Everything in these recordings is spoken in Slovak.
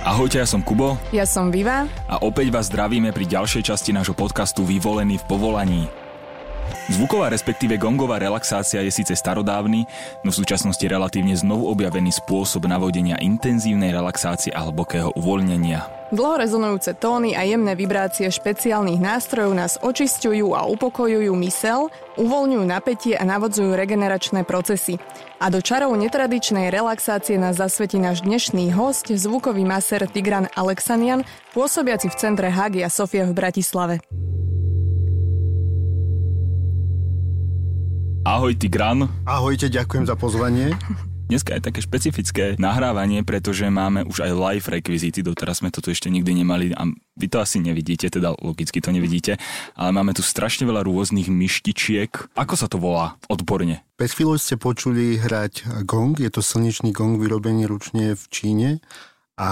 Ahojte, ja som Kubo. Ja som Viva. A opäť vás zdravíme pri ďalšej časti nášho podcastu Vyvolený v povolaní. Zvuková respektíve gongová relaxácia je síce starodávny, no v súčasnosti relatívne znovu objavený spôsob navodenia intenzívnej relaxácie a hlbokého uvoľnenia. Dlho rezonujúce tóny a jemné vibrácie špeciálnych nástrojov nás očistujú a upokojujú mysel, uvoľňujú napätie a navodzujú regeneračné procesy. A do čarov netradičnej relaxácie nás zasvetí náš dnešný host, zvukový masér Tigran Alexanian, pôsobiaci v centre Hagia Sofia v Bratislave. Ahoj Tigran. Ahojte, ďakujem za pozvanie. Dneska je také špecifické nahrávanie, pretože máme už aj live rekvizity, doteraz sme to tu ešte nikdy nemali a vy to asi nevidíte, teda logicky to nevidíte, ale máme tu strašne veľa rôznych myštičiek. Ako sa to volá odborne? Pred chvíľou ste počuli hrať gong, je to slnečný gong vyrobený ručne v Číne a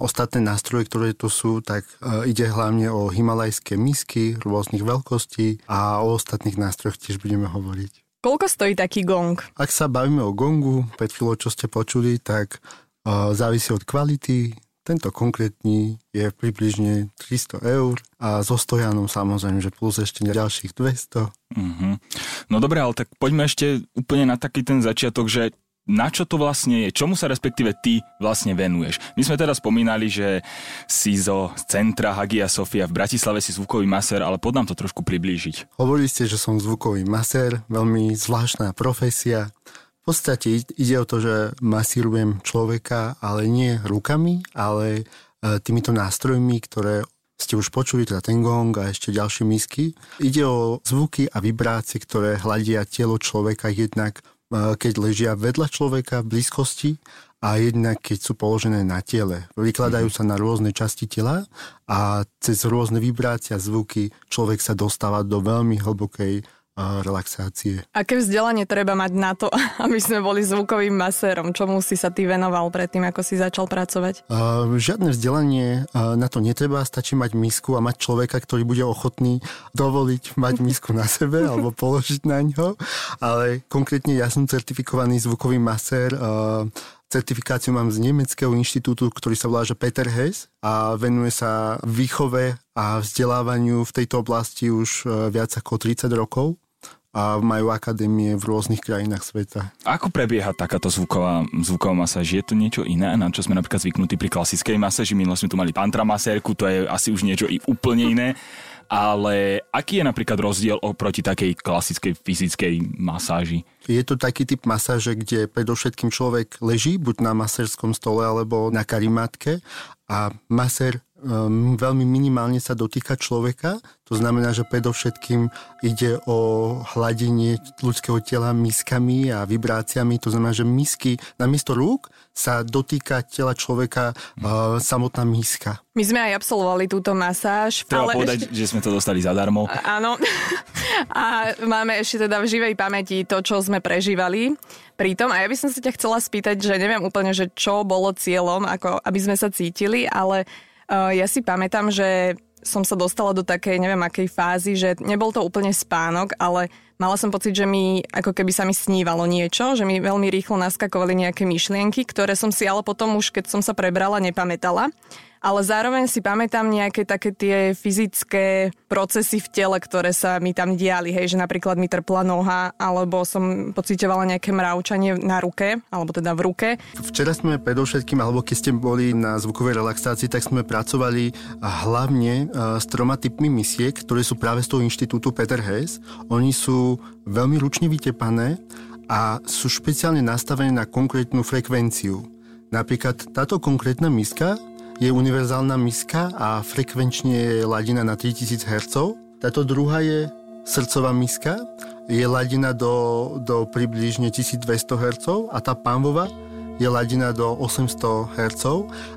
ostatné nástroje, ktoré tu sú, tak e, ide hlavne o himalajské misky rôznych veľkostí a o ostatných nástrojoch tiež budeme hovoriť. Koľko stojí taký gong? Ak sa bavíme o gongu, pred chvíľou, čo ste počuli, tak uh, závisí od kvality. Tento konkrétny je približne 300 eur a so stojanom samozrejme, že plus ešte ďalších 200. Mm-hmm. No dobré, ale tak poďme ešte úplne na taký ten začiatok, že na čo to vlastne je, čomu sa respektíve ty vlastne venuješ. My sme teda spomínali, že si zo centra Hagia Sofia v Bratislave si zvukový masér, ale pod nám to trošku priblížiť. Hovorili ste, že som zvukový masér, veľmi zvláštna profesia. V podstate ide o to, že masírujem človeka, ale nie rukami, ale e, týmito nástrojmi, ktoré ste už počuli, teda ten gong a ešte ďalšie misky. Ide o zvuky a vibrácie, ktoré hľadia telo človeka jednak keď ležia vedľa človeka v blízkosti a jednak keď sú položené na tele. Vykladajú sa na rôzne časti tela a cez rôzne vibrácie a zvuky človek sa dostáva do veľmi hlbokej relaxácie. Aké vzdelanie treba mať na to, aby sme boli zvukovým masérom? Čomu si sa ty venoval predtým, ako si začal pracovať? Uh, žiadne vzdelanie uh, na to netreba, stačí mať misku a mať človeka, ktorý bude ochotný dovoliť mať misku na sebe alebo položiť na ňo. Ale konkrétne ja som certifikovaný zvukový masér uh, Certifikáciu mám z Nemeckého inštitútu, ktorý sa volá že Peter Hess a venuje sa výchove a vzdelávaniu v tejto oblasti už viac ako 30 rokov a majú akadémie v rôznych krajinách sveta. Ako prebieha takáto zvuková, zvuková masáž? Je to niečo iné, na čo sme napríklad zvyknutí pri klasickej masáži? Minule sme tu mali tantra masérku, to je asi už niečo i úplne iné. Ale aký je napríklad rozdiel oproti takej klasickej fyzickej masáži? Je to taký typ masáže, kde predovšetkým človek leží buď na masérskom stole alebo na karimátke a masér um, veľmi minimálne sa dotýka človeka. To znamená, že predovšetkým ide o hladenie ľudského tela miskami a vibráciami. To znamená, že misky namiesto rúk sa dotýka tela človeka uh, samotná miska. My sme aj absolvovali túto masáž. Treba ale povedať, ešte... že sme to dostali zadarmo. Áno. A máme ešte teda v živej pamäti to, čo sme prežívali pritom. A ja by som sa ťa chcela spýtať, že neviem úplne, že čo bolo cieľom, ako aby sme sa cítili, ale ja si pamätám, že som sa dostala do takej, neviem akej fázy, že nebol to úplne spánok, ale mala som pocit, že mi ako keby sa mi snívalo niečo, že mi veľmi rýchlo naskakovali nejaké myšlienky, ktoré som si ale potom už, keď som sa prebrala, nepamätala ale zároveň si pamätám nejaké také tie fyzické procesy v tele, ktoré sa mi tam diali, hej, že napríklad mi trpla noha, alebo som pocitovala nejaké mravčanie na ruke, alebo teda v ruke. Včera sme predovšetkým, alebo keď ste boli na zvukovej relaxácii, tak sme pracovali hlavne e, s troma typmi misiek, ktoré sú práve z toho inštitútu Peter Hess. Oni sú veľmi ručne vytepané a sú špeciálne nastavené na konkrétnu frekvenciu. Napríklad táto konkrétna miska je univerzálna miska a frekvenčne je ladina na 3000 Hz. Táto druhá je srdcová miska, je ladina do, do približne 1200 Hz a tá pánvová je ladina do 800 Hz.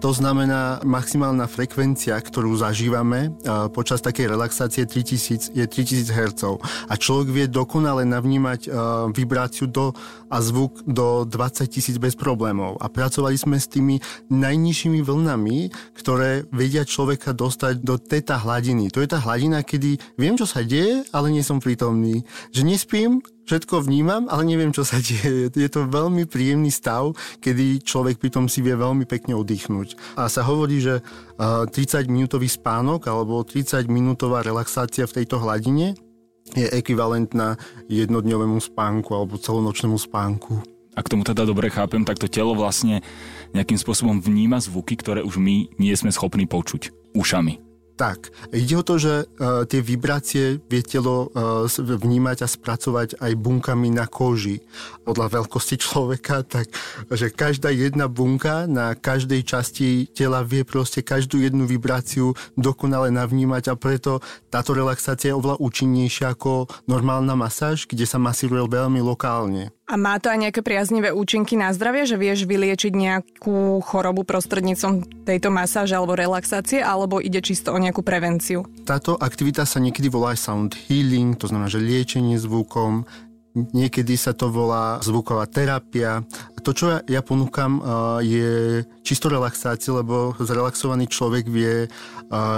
To znamená, maximálna frekvencia, ktorú zažívame počas takej relaxácie 3000, je 3000 Hz. A človek vie dokonale navnímať vibráciu do, a zvuk do 20 tisíc bez problémov. A pracovali sme s tými najnižšími vlnami, ktoré vedia človeka dostať do teta hladiny. To je tá hladina, kedy viem, čo sa deje, ale nie som prítomný. Že nespím, všetko vnímam, ale neviem, čo sa deje. Je to veľmi príjemný stav, kedy človek pritom si vie veľmi pekne oddychnúť. A sa hovorí, že 30-minútový spánok alebo 30-minútová relaxácia v tejto hladine je ekvivalentná jednodňovému spánku alebo celonočnému spánku. Ak tomu teda dobre chápem, tak to telo vlastne nejakým spôsobom vníma zvuky, ktoré už my nie sme schopní počuť ušami. Tak, ide o to, že uh, tie vibrácie vie telo uh, vnímať a spracovať aj bunkami na koži. Podľa veľkosti človeka, tak že každá jedna bunka na každej časti tela vie proste každú jednu vibráciu dokonale navnímať a preto táto relaxácia je oveľa účinnejšia ako normálna masáž, kde sa masíruje veľmi lokálne. A má to aj nejaké priaznivé účinky na zdravie, že vieš vyliečiť nejakú chorobu prostredníctvom tejto masáže alebo relaxácie, alebo ide čisto o nejakú prevenciu? Táto aktivita sa niekedy volá sound healing, to znamená, že liečenie zvukom, Niekedy sa to volá zvuková terapia. To, čo ja, ja ponúkam, je čisto relaxácia, lebo zrelaxovaný človek vie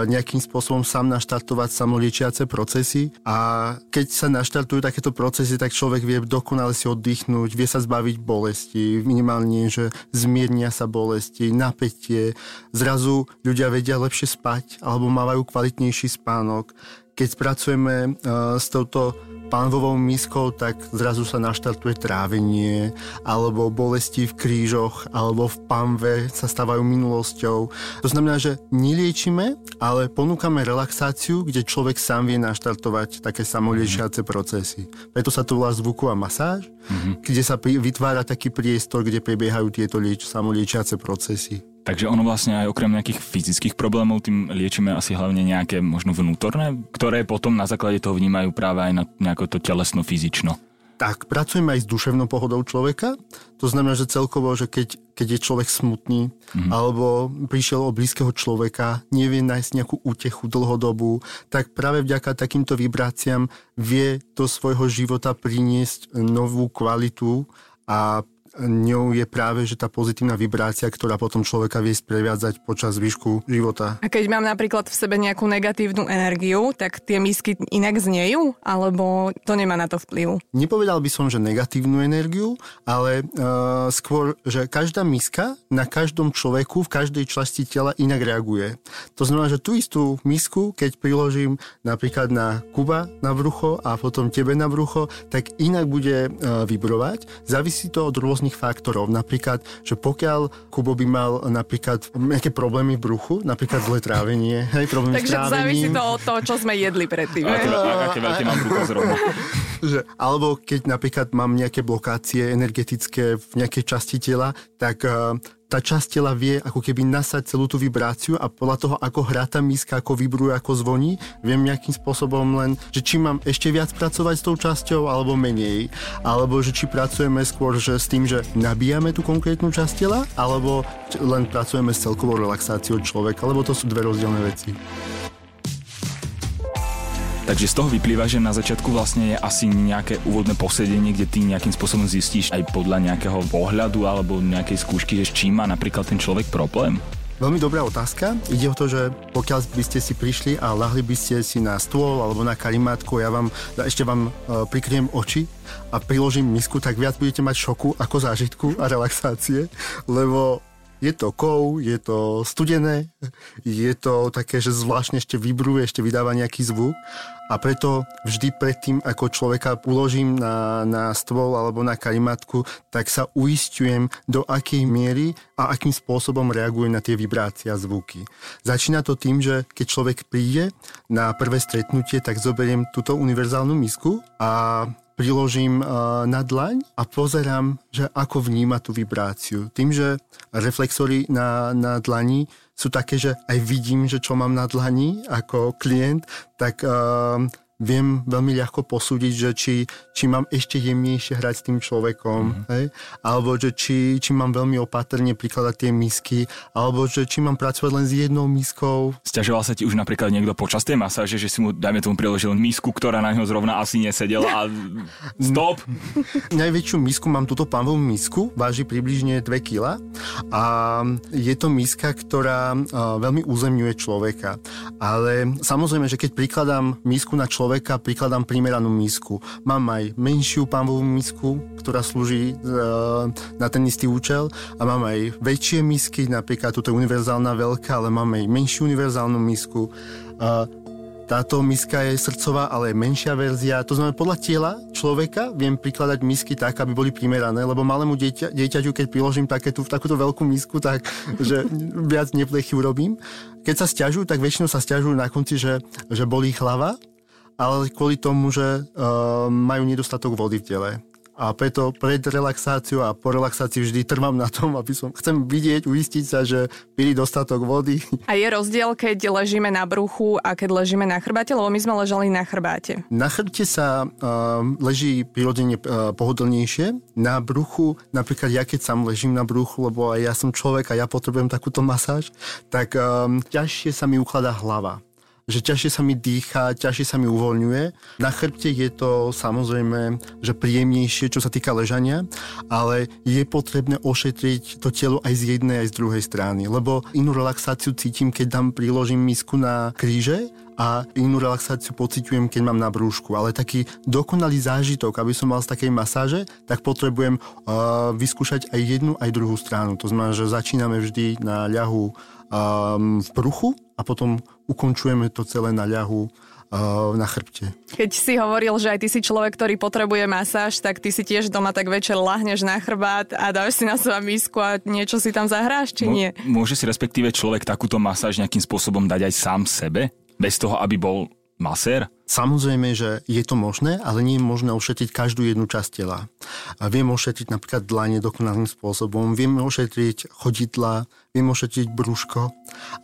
nejakým spôsobom sám naštartovať samoliečiace procesy a keď sa naštartujú takéto procesy, tak človek vie dokonale si oddychnúť, vie sa zbaviť bolesti, minimálne, že zmiernia sa bolesti, napätie, zrazu ľudia vedia lepšie spať alebo mávajú kvalitnejší spánok. Keď spracujeme s touto pánvovou miskou, tak zrazu sa naštartuje trávenie, alebo bolesti v krížoch, alebo v panve sa stávajú minulosťou. To znamená, že neliečime, ale ponúkame relaxáciu, kde človek sám vie naštartovať také samoliečiace mm-hmm. procesy. Preto sa to volá zvuková masáž, mm-hmm. kde sa vytvára taký priestor, kde prebiehajú tieto lieč, samoliečiace procesy. Takže ono vlastne aj okrem nejakých fyzických problémov tým liečíme asi hlavne nejaké možno vnútorné, ktoré potom na základe toho vnímajú práve aj na nejako to telesno-fyzično. Tak, pracujeme aj s duševnou pohodou človeka. To znamená, že celkovo, že keď, keď je človek smutný mm-hmm. alebo prišiel o blízkeho človeka, nevie nájsť nejakú útechu dlhodobú, tak práve vďaka takýmto vibráciám vie do svojho života priniesť novú kvalitu a ňou je práve že tá pozitívna vibrácia, ktorá potom človeka vie spreviadzať počas výšku života. A keď mám napríklad v sebe nejakú negatívnu energiu, tak tie misky inak znejú? Alebo to nemá na to vplyv? Nepovedal by som, že negatívnu energiu, ale uh, skôr, že každá miska na každom človeku v každej časti tela inak reaguje. To znamená, že tú istú misku, keď priložím napríklad na Kuba na brucho a potom tebe na brucho, tak inak bude uh, vibrovať. Závisí to od rôznych rôznych faktorov. Napríklad, že pokiaľ Kubo by mal napríklad nejaké problémy v bruchu, napríklad zlé trávenie, hej, problémy Takže s závisí to od toho, čo sme jedli predtým. Aké, aké veľké mám. Že, alebo keď napríklad mám nejaké blokácie energetické v nejakej časti tela, tak uh, tá časť tela vie ako keby nasať celú tú vibráciu a podľa toho, ako hrá tá miska, ako vibruje, ako zvoní, viem nejakým spôsobom len, že či mám ešte viac pracovať s tou časťou alebo menej. Alebo že či pracujeme skôr že s tým, že nabíjame tú konkrétnu časť tela, alebo len pracujeme s celkovou relaxáciou človeka, lebo to sú dve rozdielne veci. Takže z toho vyplýva, že na začiatku vlastne je asi nejaké úvodné posedenie, kde ty nejakým spôsobom zistíš aj podľa nejakého pohľadu alebo nejakej skúšky, že s čím má napríklad ten človek problém. Veľmi dobrá otázka. Ide o to, že pokiaľ by ste si prišli a lahli by ste si na stôl alebo na karimátku, ja vám ešte vám uh, prikriem oči a priložím misku, tak viac budete mať šoku ako zážitku a relaxácie, lebo je to kov, je to studené, je to také, že zvláštne ešte vibruje, ešte vydáva nejaký zvuk a preto vždy predtým, ako človeka uložím na, na stôl alebo na karimatku, tak sa uistujem, do akej miery a akým spôsobom reaguje na tie vibrácie a zvuky. Začína to tým, že keď človek príde na prvé stretnutie, tak zoberiem túto univerzálnu misku a priložím na dlaň a pozerám, že ako vníma tú vibráciu. Tým, že reflexory na, na dlani sú také, že aj vidím, že čo mám na dlani ako klient, tak uh, viem veľmi ľahko posúdiť, že či, či mám ešte jemnejšie hrať s tým človekom, mm-hmm. hej? alebo že či, či mám veľmi opatrne prikladať tie misky, alebo že či mám pracovať len s jednou miskou. Sťažoval sa ti už napríklad niekto počas tej masáže, že si mu, dajme tomu, priložil misku, ktorá na neho zrovna asi nesedela a stop! Najväčšiu misku mám túto pánvovú misku, váži približne 2 kg a je to miska, ktorá veľmi uzemňuje človeka. Ale samozrejme, že keď prikladám misku na človeka, človeka prikladám primeranú misku. Mám aj menšiu pánvovú misku, ktorá slúži e, na ten istý účel a mám aj väčšie misky, napríklad túto univerzálna veľká, ale mám aj menšiu univerzálnu misku. E, táto miska je srdcová, ale je menšia verzia. To znamená, podľa tela človeka viem prikladať misky tak, aby boli primerané, lebo malému dieťa, dieťaťu, keď priložím takéto, takúto veľkú misku, tak že viac neplechy urobím. Keď sa stiažujú, tak väčšinou sa stiažujú na konci, že, že bolí hlava, ale kvôli tomu, že uh, majú nedostatok vody v tele a preto pred relaxáciou a po relaxácii vždy trvám na tom, aby som chcem vidieť, uistiť sa, že pili dostatok vody. A je rozdiel, keď ležíme na bruchu a keď ležíme na chrbáte, lebo my sme ležali na chrbáte. Na chrbte sa uh, leží prirodzene uh, pohodlnejšie. Na bruchu, napríklad ja keď sám ležím na bruchu, lebo aj ja som človek a ja potrebujem takúto masáž, tak um, ťažšie sa mi ukladá hlava že ťažšie sa mi dýcha, ťažšie sa mi uvoľňuje. Na chrbte je to samozrejme, že príjemnejšie, čo sa týka ležania, ale je potrebné ošetriť to telo aj z jednej, aj z druhej strany, lebo inú relaxáciu cítim, keď tam priložím misku na kríže, a inú relaxáciu pociťujem, keď mám na brúšku. Ale taký dokonalý zážitok, aby som mal z takej masáže, tak potrebujem uh, vyskúšať aj jednu, aj druhú stranu. To znamená, že začíname vždy na ľahu um, v bruchu a potom ukončujeme to celé na ľahu uh, na chrbte. Keď si hovoril, že aj ty si človek, ktorý potrebuje masáž, tak ty si tiež doma tak večer lahneš na chrbát a dáš si na seba misku a niečo si tam zahráš, či nie? Môže si respektíve človek takúto masáž nejakým spôsobom dať aj sám sebe? Bez toho, aby bol masér? Samozrejme, že je to možné, ale nie je možné ošetriť každú jednu časť tela. A viem ošetriť napríklad dlane dokonalým spôsobom, viem ošetriť chodidla, viem ošetriť brúško,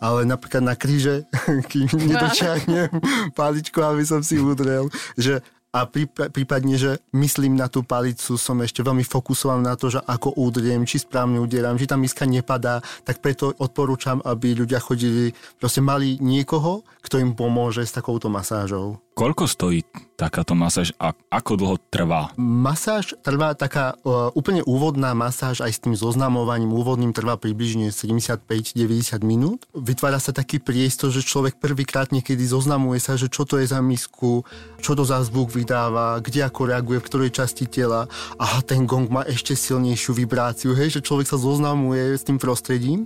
ale napríklad na kríže, kým nedočiahnem paličko, aby som si udrel, že a prípadne, že myslím na tú palicu, som ešte veľmi fokusovaný na to, že ako udriem, či správne udieram, či tá miska nepadá, tak preto odporúčam, aby ľudia chodili, proste mali niekoho, kto im pomôže s takouto masážou. Koľko stojí takáto masáž a ako dlho trvá? Masáž trvá taká úplne úvodná masáž aj s tým zoznamovaním úvodným trvá približne 75-90 minút. Vytvára sa taký priestor, že človek prvýkrát niekedy zoznamuje sa, že čo to je za misku, čo to za zvuk vydáva, kde ako reaguje, v ktorej časti tela. Aha, ten gong má ešte silnejšiu vibráciu, hej, že človek sa zoznamuje s tým prostredím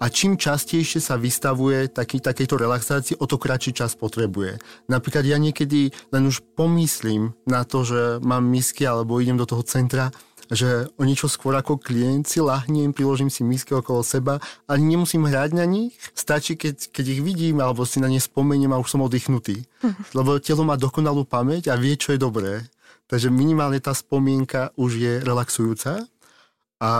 a čím častejšie sa vystavuje taký, takejto relaxácii, o to kratší čas potrebuje. Napríklad ja niekedy len už pomyslím na to, že mám misky alebo idem do toho centra, že o niečo skôr ako klient si lahnem, priložím si misky okolo seba, ani nemusím hrať na nich, stačí, keď, keď ich vidím alebo si na ne spomeniem a už som oddychnutý. Lebo telo má dokonalú pamäť a vie, čo je dobré. Takže minimálne tá spomienka už je relaxujúca a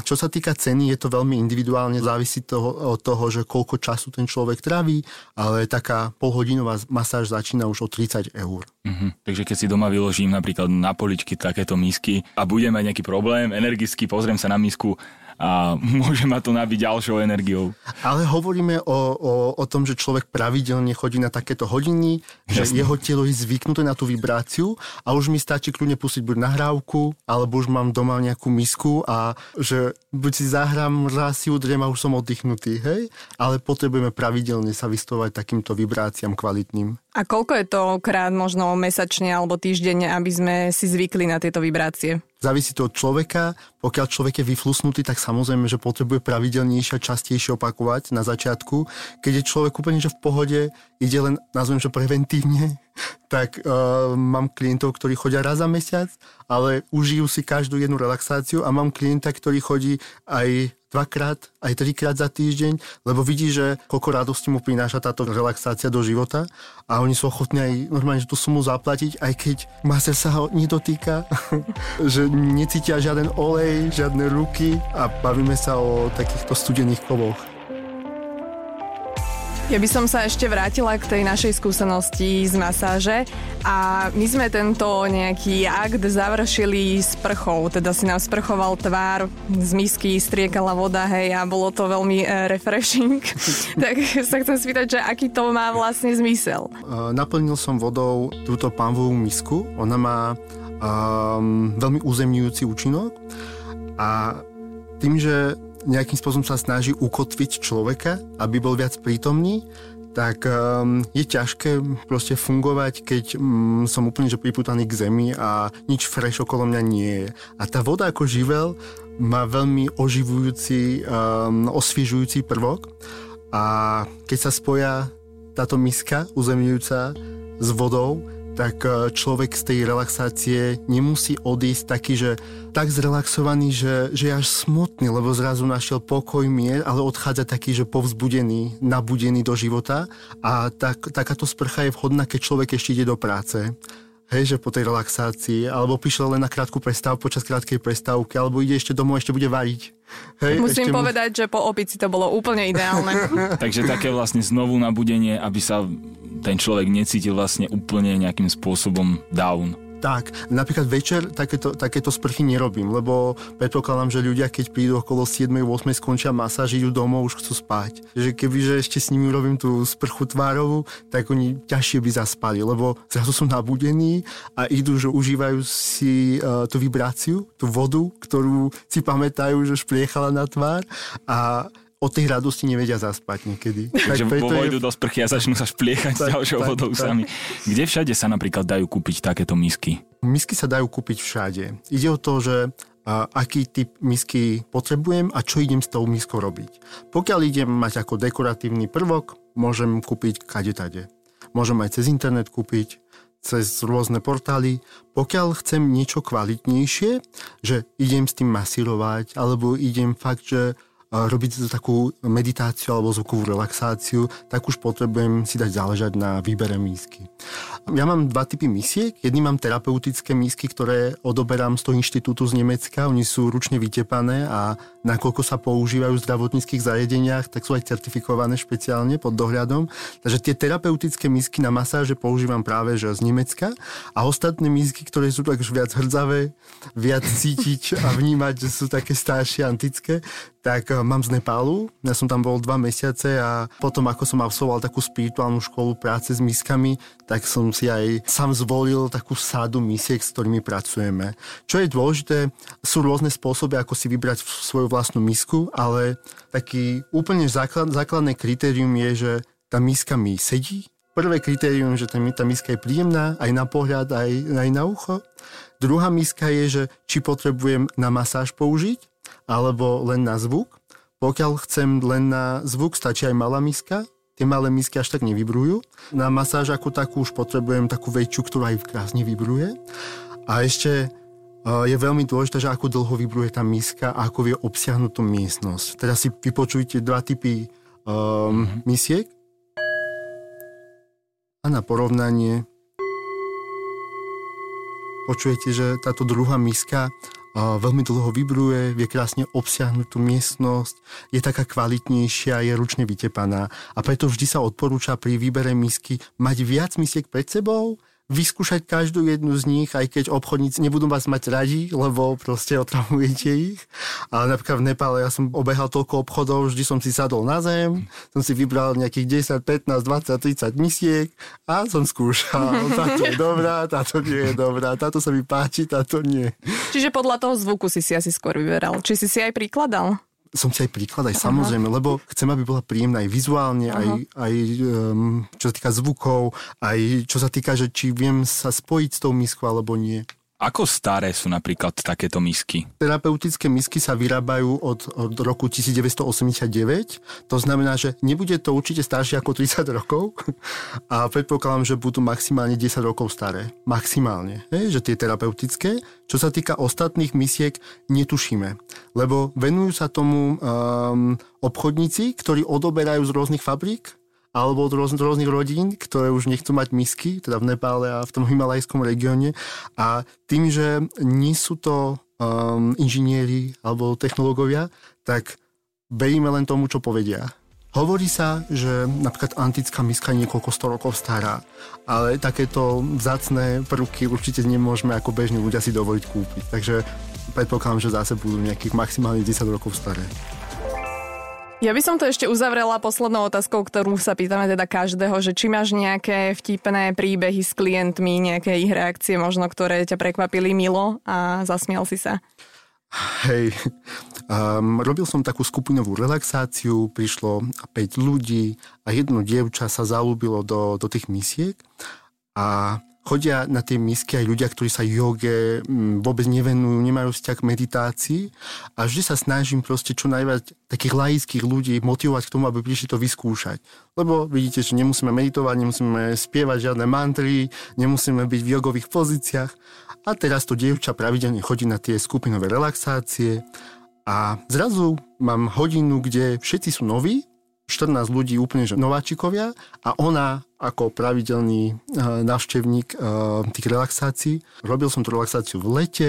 čo sa týka ceny, je to veľmi individuálne, závisí toho, od toho, že koľko času ten človek traví, ale taká polhodinová masáž začína už o 30 eur. Uh-huh. Takže keď si doma vyložím napríklad na poličky takéto misky a budem mať nejaký problém, energicky pozriem sa na misku, a môže ma to nabiť ďalšou energiou. Ale hovoríme o, o, o tom, že človek pravidelne chodí na takéto hodiny, že Jasne. jeho telo je zvyknuté na tú vibráciu a už mi stačí kľudne pustiť buď nahrávku, alebo už mám doma nejakú misku a že buď si zahrám, raz si udriem a už som oddychnutý, hej? Ale potrebujeme pravidelne sa vystovať takýmto vibráciám kvalitným. A koľko je to krát možno mesačne alebo týždenne, aby sme si zvykli na tieto vibrácie? Závisí to od človeka. Pokiaľ človek je vyflusnutý, tak samozrejme, že potrebuje pravidelnejšie a častejšie opakovať na začiatku. Keď je človek úplne že v pohode, ide len, nazvem, že preventívne, tak uh, mám klientov, ktorí chodia raz za mesiac, ale užijú si každú jednu relaxáciu a mám klienta, ktorý chodí aj dvakrát, aj trikrát za týždeň, lebo vidí, že koľko radosti mu prináša táto relaxácia do života a oni sú ochotní aj normálne tú sumu zaplatiť, aj keď maser sa ho nedotýka, že necítia žiaden olej, žiadne ruky a bavíme sa o takýchto studených kovoch. Ja by som sa ešte vrátila k tej našej skúsenosti z masáže a my sme tento nejaký akt završili s prchou, teda si nám sprchoval tvár, z misky striekala voda, hej, a bolo to veľmi uh, refreshing. tak sa chcem spýtať, že aký to má vlastne zmysel? Uh, naplnil som vodou túto pánvovú misku, ona má um, veľmi uzemňujúci účinok a tým, že nejakým spôsobom sa snaží ukotviť človeka, aby bol viac prítomný, tak um, je ťažké proste fungovať, keď um, som úplne že priputaný k zemi a nič fresh okolo mňa nie je. A tá voda ako živel má veľmi oživujúci, um, osviežujúci prvok a keď sa spoja táto miska uzemňujúca s vodou, tak e, človek z tej relaxácie nemusí odísť taký, že tak zrelaxovaný, že, že je až smutný, lebo zrazu našiel pokoj, mier, ale odchádza taký, že povzbudený, nabudený do života a tak, takáto sprcha je vhodná, keď človek ešte ide do práce hej, že po tej relaxácii, alebo prišiel len na krátku prestávku, počas krátkej prestávky, alebo ide ešte domov, ešte bude variť. Hej, Musím povedať, mu... že po opici to bolo úplne ideálne. Takže také vlastne znovu nabudenie, aby sa ten človek necítil vlastne úplne nejakým spôsobom down. Tak, napríklad večer takéto, takéto sprchy nerobím, lebo predpokladám, že ľudia, keď prídu okolo 7-8 skončia masáž, idú domov, už chcú spať. Že kebyže ešte s nimi urobím tú sprchu tvárovú, tak oni ťažšie by zaspali, lebo zrazu sú nabudení a idú, že užívajú si uh, tú vibráciu, tú vodu, ktorú si pamätajú, že špliechala na tvár a od tej radosti nevedia zaspať niekedy. Takže vojdu je... do sprchy a začnú sa špliechať s ďalšou tak, vodou tak. sami. Kde všade sa napríklad dajú kúpiť takéto misky? Misky sa dajú kúpiť všade. Ide o to, že a aký typ misky potrebujem a čo idem s tou miskou robiť. Pokiaľ idem mať ako dekoratívny prvok, môžem kúpiť kade tade. Môžem aj cez internet kúpiť, cez rôzne portály. Pokiaľ chcem niečo kvalitnejšie, že idem s tým masírovať, alebo idem fakt, že robiť takú meditáciu alebo zvukovú relaxáciu, tak už potrebujem si dať záležať na výbere mísky. Ja mám dva typy misiek. Jedný mám terapeutické mísky, ktoré odoberám z toho inštitútu z Nemecka. Oni sú ručne vytepané a nakoľko sa používajú v zdravotníckých zariadeniach, tak sú aj certifikované špeciálne pod dohľadom. Takže tie terapeutické misky na masáže používam práve že z Nemecka a ostatné misky, ktoré sú tak už viac hrdzavé, viac cítiť a vnímať, že sú také staršie, antické, tak eh, mám z Nepálu. Ja som tam bol dva mesiace a potom, ako som absolvoval takú spirituálnu školu práce s miskami, tak som si aj sám zvolil takú sádu misiek, s ktorými pracujeme. Čo je dôležité, sú rôzne spôsoby, ako si vybrať svoju vlastnú misku, ale taký úplne základ, základné kritérium je, že tá miska mi sedí. Prvé kritérium, že tá, tá miska je príjemná aj na pohľad, aj, aj na ucho. Druhá miska je, že či potrebujem na masáž použiť, alebo len na zvuk. Pokiaľ chcem len na zvuk, stačí aj malá miska. Tie malé misky až tak nevybrujú. Na masáž ako takú už potrebujem takú väčšiu, ktorá aj krásne vybruje. A ešte je veľmi dôležité, že ako dlho vybruje tá miska a ako vie obsiahnuť tú miestnosť. Teraz si vypočujte dva typy um, misiek. A na porovnanie počujete, že táto druhá miska veľmi dlho vybruje, vie krásne obsiahnuť tú miestnosť, je taká kvalitnejšia, je ručne vytepaná. A preto vždy sa odporúča pri výbere misky mať viac misiek pred sebou, vyskúšať každú jednu z nich, aj keď obchodníci nebudú vás mať radi, lebo proste otravujete ich. Ale napríklad v Nepále ja som obehal toľko obchodov, vždy som si sadol na zem, som si vybral nejakých 10, 15, 20, 30 misiek a som skúšal. Táto je dobrá, táto nie je dobrá, táto sa mi páči, táto nie. Čiže podľa toho zvuku si si asi skôr vyberal. Či si si aj prikladal? Som si aj príklad, aj samozrejme, lebo chcem, aby bola príjemná aj vizuálne, aj, aj um, čo sa týka zvukov, aj čo sa týka, že či viem sa spojiť s tou miskou alebo nie. Ako staré sú napríklad takéto misky? Terapeutické misky sa vyrábajú od, od roku 1989. To znamená, že nebude to určite staršie ako 30 rokov a predpokladám, že budú maximálne 10 rokov staré. Maximálne. Hej, že tie terapeutické. Čo sa týka ostatných misiek, netušíme. Lebo venujú sa tomu um, obchodníci, ktorí odoberajú z rôznych fabrík alebo od rôznych, rôznych rodín, ktoré už nechcú mať misky, teda v Nepále a v tom himalajskom regióne. A tým, že nie sú to um, inžinieri alebo technológovia, tak veríme len tomu, čo povedia. Hovorí sa, že napríklad antická miska je niekoľko sto rokov stará, ale takéto vzácné prvky určite nemôžeme ako bežní ľudia si dovoliť kúpiť. Takže predpokladám, že zase budú nejakých maximálne 10 rokov staré. Ja by som to ešte uzavrela poslednou otázkou, ktorú sa pýtame teda každého, že či máš nejaké vtipné príbehy s klientmi, nejaké ich reakcie možno, ktoré ťa prekvapili milo a zasmiel si sa? Hej, um, robil som takú skupinovú relaxáciu, prišlo 5 ľudí a jedno dievča sa zalúbilo do, do tých misiek a chodia na tie misky aj ľudia, ktorí sa joge mm, vôbec nevenujú, nemajú vzťah k meditácii a vždy sa snažím proste čo najviac takých laických ľudí motivovať k tomu, aby prišli to vyskúšať. Lebo vidíte, že nemusíme meditovať, nemusíme spievať žiadne mantry, nemusíme byť v jogových pozíciách. A teraz to dievča pravidelne chodí na tie skupinové relaxácie a zrazu mám hodinu, kde všetci sú noví, 14 ľudí úplne že nováčikovia a ona ako pravidelný uh, návštevník uh, tých relaxácií. Robil som tú relaxáciu v lete,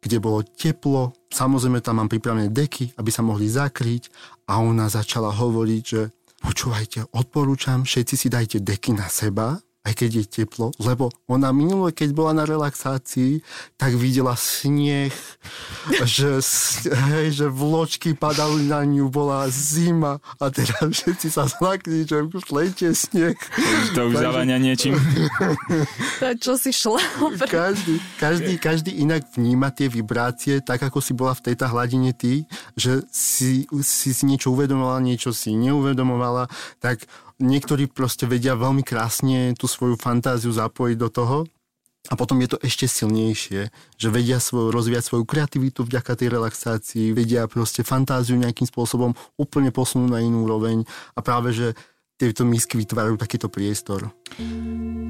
kde bolo teplo, samozrejme tam mám pripravené deky, aby sa mohli zakryť. A ona začala hovoriť, že počúvajte, odporúčam, všetci si dajte deky na seba, aj keď je teplo, lebo ona minule, keď bola na relaxácii, tak videla sneh, že, hej, že vločky padali na ňu, bola zima a teraz všetci sa zlakli, že už letie sneh. To už zavania niečím. to čo si šla? Každý, každý, každý inak vníma tie vibrácie, tak ako si bola v tejto hladine ty, že si, si, si niečo uvedomovala, niečo si neuvedomovala, tak Niektorí proste vedia veľmi krásne tú svoju fantáziu zapojiť do toho a potom je to ešte silnejšie, že vedia svoj, rozvíjať svoju kreativitu vďaka tej relaxácii, vedia proste fantáziu nejakým spôsobom úplne posunúť na inú úroveň a práve, že tieto misky vytvárajú takýto priestor.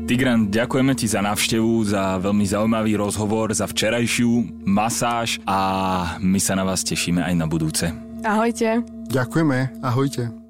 Tigran, ďakujeme ti za návštevu, za veľmi zaujímavý rozhovor, za včerajšiu masáž a my sa na vás tešíme aj na budúce. Ahojte. Ďakujeme, ahojte.